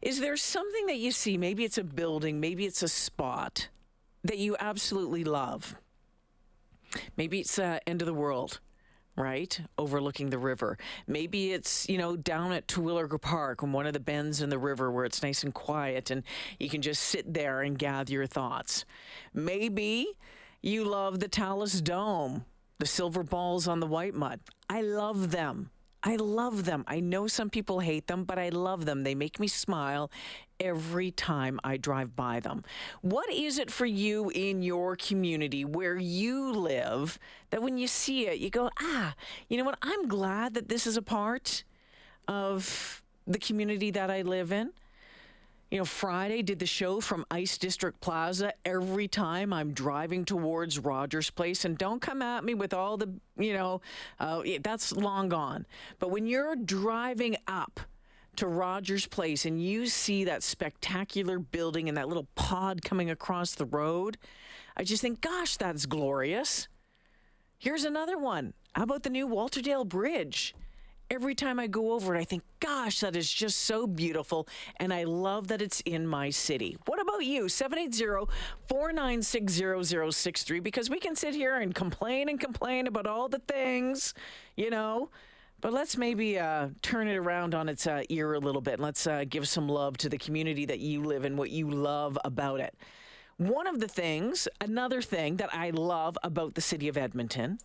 Is there something that you see? Maybe it's a building, maybe it's a spot that you absolutely love. Maybe it's uh, end of the world, right? Overlooking the river. Maybe it's, you know, down at Terwillegar Park on one of the bends in the river where it's nice and quiet and you can just sit there and gather your thoughts. Maybe you love the Talus Dome, the silver balls on the white mud. I love them. I love them. I know some people hate them, but I love them. They make me smile every time I drive by them. What is it for you in your community where you live that when you see it, you go, ah, you know what? I'm glad that this is a part of the community that I live in. You know, Friday did the show from Ice District Plaza every time I'm driving towards Rogers Place. And don't come at me with all the, you know, uh, that's long gone. But when you're driving up to Rogers Place and you see that spectacular building and that little pod coming across the road, I just think, gosh, that's glorious. Here's another one. How about the new Walterdale Bridge? Every time I go over it, I think, gosh, that is just so beautiful. And I love that it's in my city. What about you? 780 496 0063. Because we can sit here and complain and complain about all the things, you know. But let's maybe uh, turn it around on its uh, ear a little bit. Let's uh, give some love to the community that you live in, what you love about it. One of the things, another thing that I love about the city of Edmonton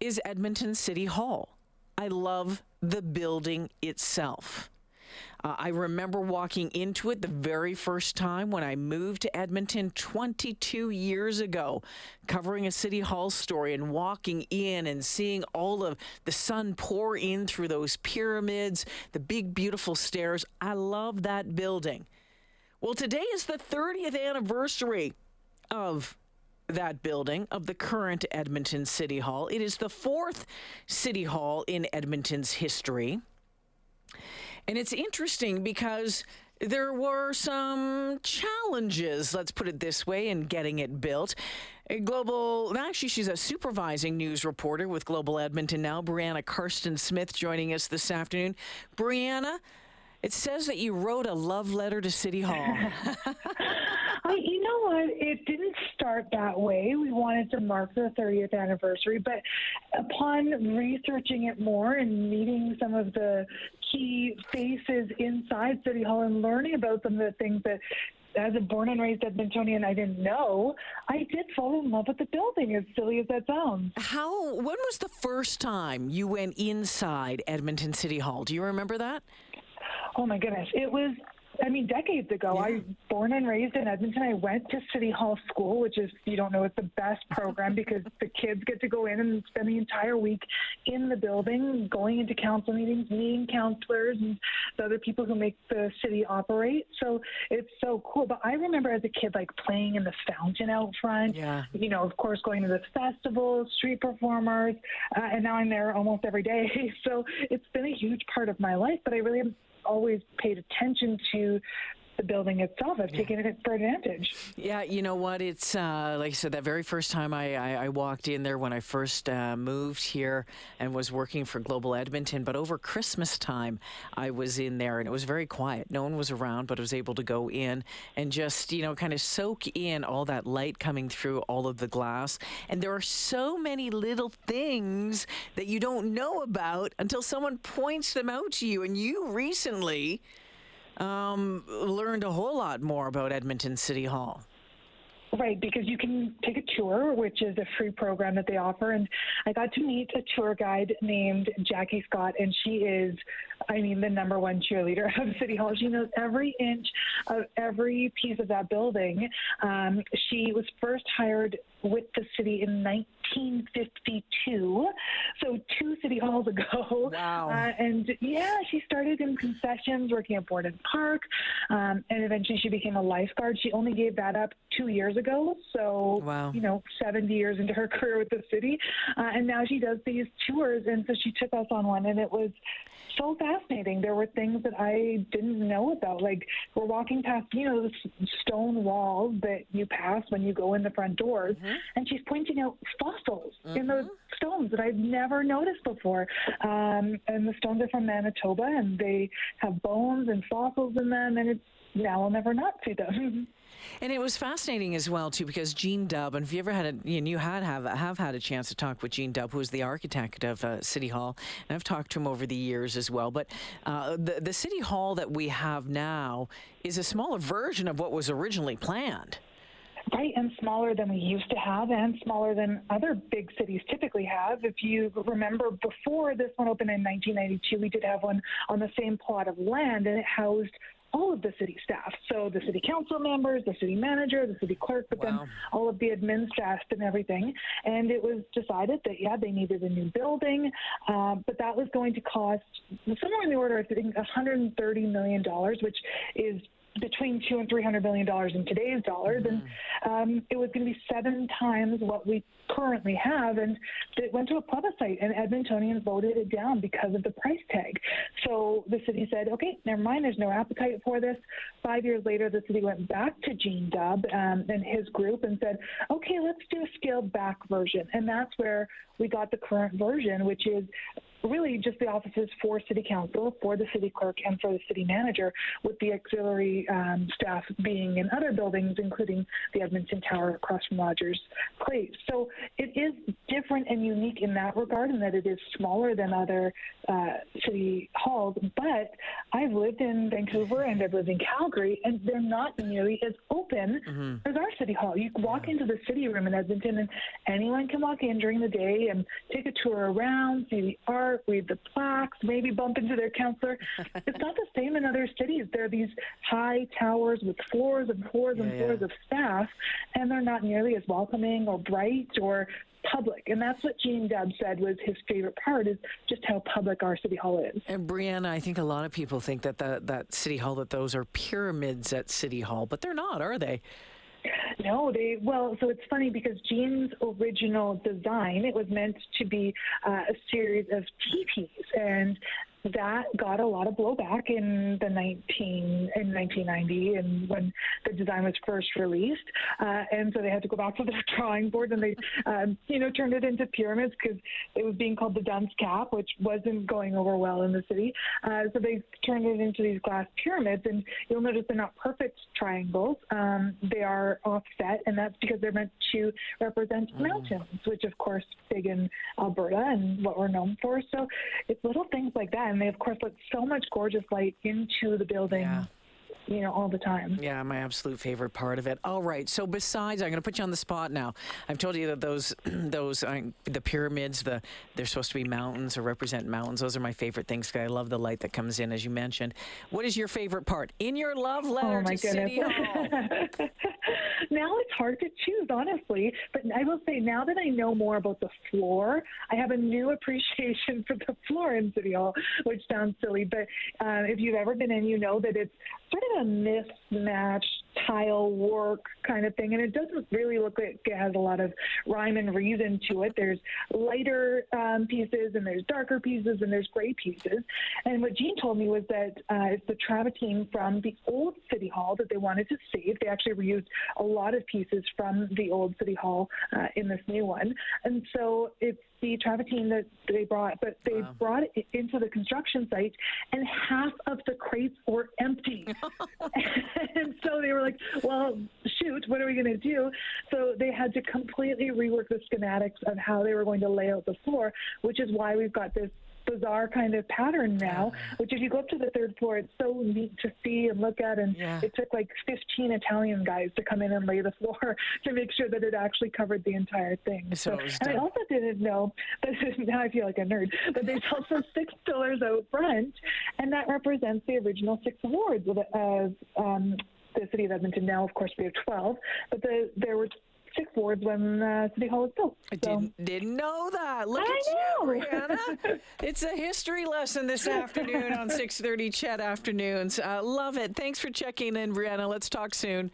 is Edmonton City Hall. I love the building itself. Uh, I remember walking into it the very first time when I moved to Edmonton 22 years ago, covering a City Hall story and walking in and seeing all of the sun pour in through those pyramids, the big, beautiful stairs. I love that building. Well, today is the 30th anniversary of that building of the current Edmonton City Hall. It is the fourth City Hall in Edmonton's history. And it's interesting because there were some challenges, let's put it this way, in getting it built. Global, actually, she's a supervising news reporter with Global Edmonton now. Breanna Karstens-Smith joining us this afternoon. Breanna, it says that you wrote a love letter to City Hall. I, you know what? It didn't start that way. We wanted to mark the 30th anniversary, but upon researching it more and meeting some of the key faces inside City Hall and learning about some of the things that as a born and raised Edmontonian, I didn't know. I did fall in love with the building, as silly as that sounds. How? When was the first time you went inside Edmonton City Hall? Do you remember that? Oh my goodness, it was I mean, decades ago, yeah. I was born and raised in Edmonton. I went to City Hall School, which is, you don't know, it's the best program because the kids get to go in and spend the entire week in the building, going into council meetings, meeting councillors and the other people who make the city operate. So it's so cool. But I remember as a kid, like playing in the fountain out front. Yeah. You know, of course, going to the festivals, street performers, uh, and now I'm there almost every day. So it's been a huge part of my life. But I really always paid attention to the building itself. I've taken it for advantage. Yeah, you know what? It's uh, like I said, that very first time I, I, I walked in there when I first uh, moved here and was working for Global Edmonton. But over Christmas time, I was in there and it was very quiet. No one was around, but I was able to go in and just, you know, kind of soak in all that light coming through all of the glass. And there are so many little things that you don't know about until someone points them out to you. And you recently um, learned a whole lot more about Edmonton City Hall. Right, because you can take a tour, which is a free program that they offer. And I got to meet a tour guide named Jackie Scott, and she is, I mean, the number one cheerleader of City Hall. She knows every inch of every piece of that building. Um, she was first hired with the city in 1952, so two city halls ago. Wow. Uh, and yeah, she started in concessions, working at Borden Park, um, and eventually she became a lifeguard. She only gave that up two years ago, so wow. you know, 70 years into her career with the city, uh, and now she does these tours. And so she took us on one, and it was so fascinating. There were things that I didn't know about. Like we're walking past, you know, the stone walls that you pass when you go in the front doors, mm-hmm. and she's pointing out fossils mm-hmm. in those stones that I've never noticed before. Um, and the stones are from Manitoba, and they have bones and fossils in them, and it's now I'll never not see them. And it was fascinating as well too because Gene Dub, and if you ever had a, you, know, you had have have had a chance to talk with Gene Dub, who is the architect of uh, City Hall, and I've talked to him over the years as well. But uh, the the City Hall that we have now is a smaller version of what was originally planned. Right, and smaller than we used to have, and smaller than other big cities typically have. If you remember, before this one opened in 1992, we did have one on the same plot of land, and it housed all of the city staff. So the city council members, the city manager, the city clerk, but wow. then all of the admin staff and everything. And it was decided that, yeah, they needed a new building, uh, but that was going to cost somewhere in the order of, I think, $130 million, which is between two and three hundred million dollars in today's dollars, mm-hmm. and um, it was going to be seven times what we currently have, and it went to a plebiscite, and Edmontonians voted it down because of the price tag. So the city said, "Okay, never mind. There's no appetite for this." Five years later, the city went back to Gene Dub um, and his group and said, "Okay, let's do a scaled back version," and that's where we got the current version, which is really just the offices for city council, for the city clerk, and for the city manager, with the auxiliary um, staff being in other buildings, including the Edmonton Tower across from Rogers Place. So it is different and unique in that regard, in that it is smaller than other uh, city halls. But I've lived in Vancouver and I've lived in Calgary, and they're not nearly as open mm-hmm. as our city hall. You walk into the city room in Edmonton, and anyone can walk in during the day and take a tour around, see the art read the plaques, maybe bump into their councillor. it's not the same in other cities. There are these high towers with floors and floors yeah, and floors yeah. of staff, and they're not nearly as welcoming or bright or public. And that's what Gene Dub said was his favorite part is just how public our city hall is. And Breanna, I think a lot of people think that the, that city hall, that those are pyramids at city hall, but they're not, are they? No, they well. So it's funny because Gene's original design it was meant to be uh, a series of teepees, and that got a lot of blowback in the 19 in 1990 and when the design was first released. Uh, and so they had to go back to their drawing board and they um, you know turned it into pyramids because it was being called the dunce cap which wasn't going over well in the city. Uh, so they turned it into these glass pyramids and you'll notice they're not perfect triangles. Um, they are offset and that's because they're meant to represent mm. mountains which of course big in Alberta and what we're known for. So it's little things like that and they of course let so much gorgeous light into the building. Yeah you know, all the time. Yeah, my absolute favorite part of it. All right. So besides, I'm going to put you on the spot now. I've told you that those, those, uh, the pyramids, the they're supposed to be mountains or represent mountains. Those are my favorite things. Cause I love the light that comes in, as you mentioned. What is your favorite part in your love letter oh, my to goodness. City Hall? now it's hard to choose, honestly. But I will say, now that I know more about the floor, I have a new appreciation for the floor in City Hall, which sounds silly. But uh, if you've ever been in, you know that it's sort of a mismatched tile work kind of thing. And it doesn't really look like it has a lot of rhyme and reason to it. There's lighter um, pieces and there's darker pieces and there's gray pieces. And what Gene told me was that uh, it's the travertine from the old City Hall that they wanted to save. They actually reused a lot of pieces from the old City Hall uh, in this new one. And so it's the travertine that they brought, but they wow. brought it into the construction site, and half of the crates were empty. and so they were like, "Well, shoot, what are we going to do?" So they had to completely rework the schematics of how they were going to lay out the floor, which is why we've got this bizarre kind of pattern now, which if you go up to the third floor, it's so neat to see and look at. And yeah. it took like 15 Italian guys to come in and lay the floor to make sure that it actually covered the entire thing. So, so and I also didn't know, but now I feel like a nerd, but there's also six pillars out front, and that represents the original six awards of, of um, the city of Edmonton. Now, of course, we have 12, but the, there were when uh, City Hall was built. I didn't, didn't know that. Look I at know. you, Breanna. it's a history lesson this afternoon on 6.30 CHED Afternoons. Uh, love it. Thanks for checking in, Breanna. Let's talk soon.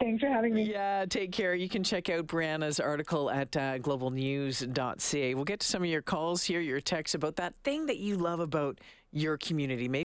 Thanks for having me. Yeah, take care. You can check out Breanna's article at uh, globalnews.ca. We'll get to some of your calls here, your texts about that thing that you love about your community. Maybe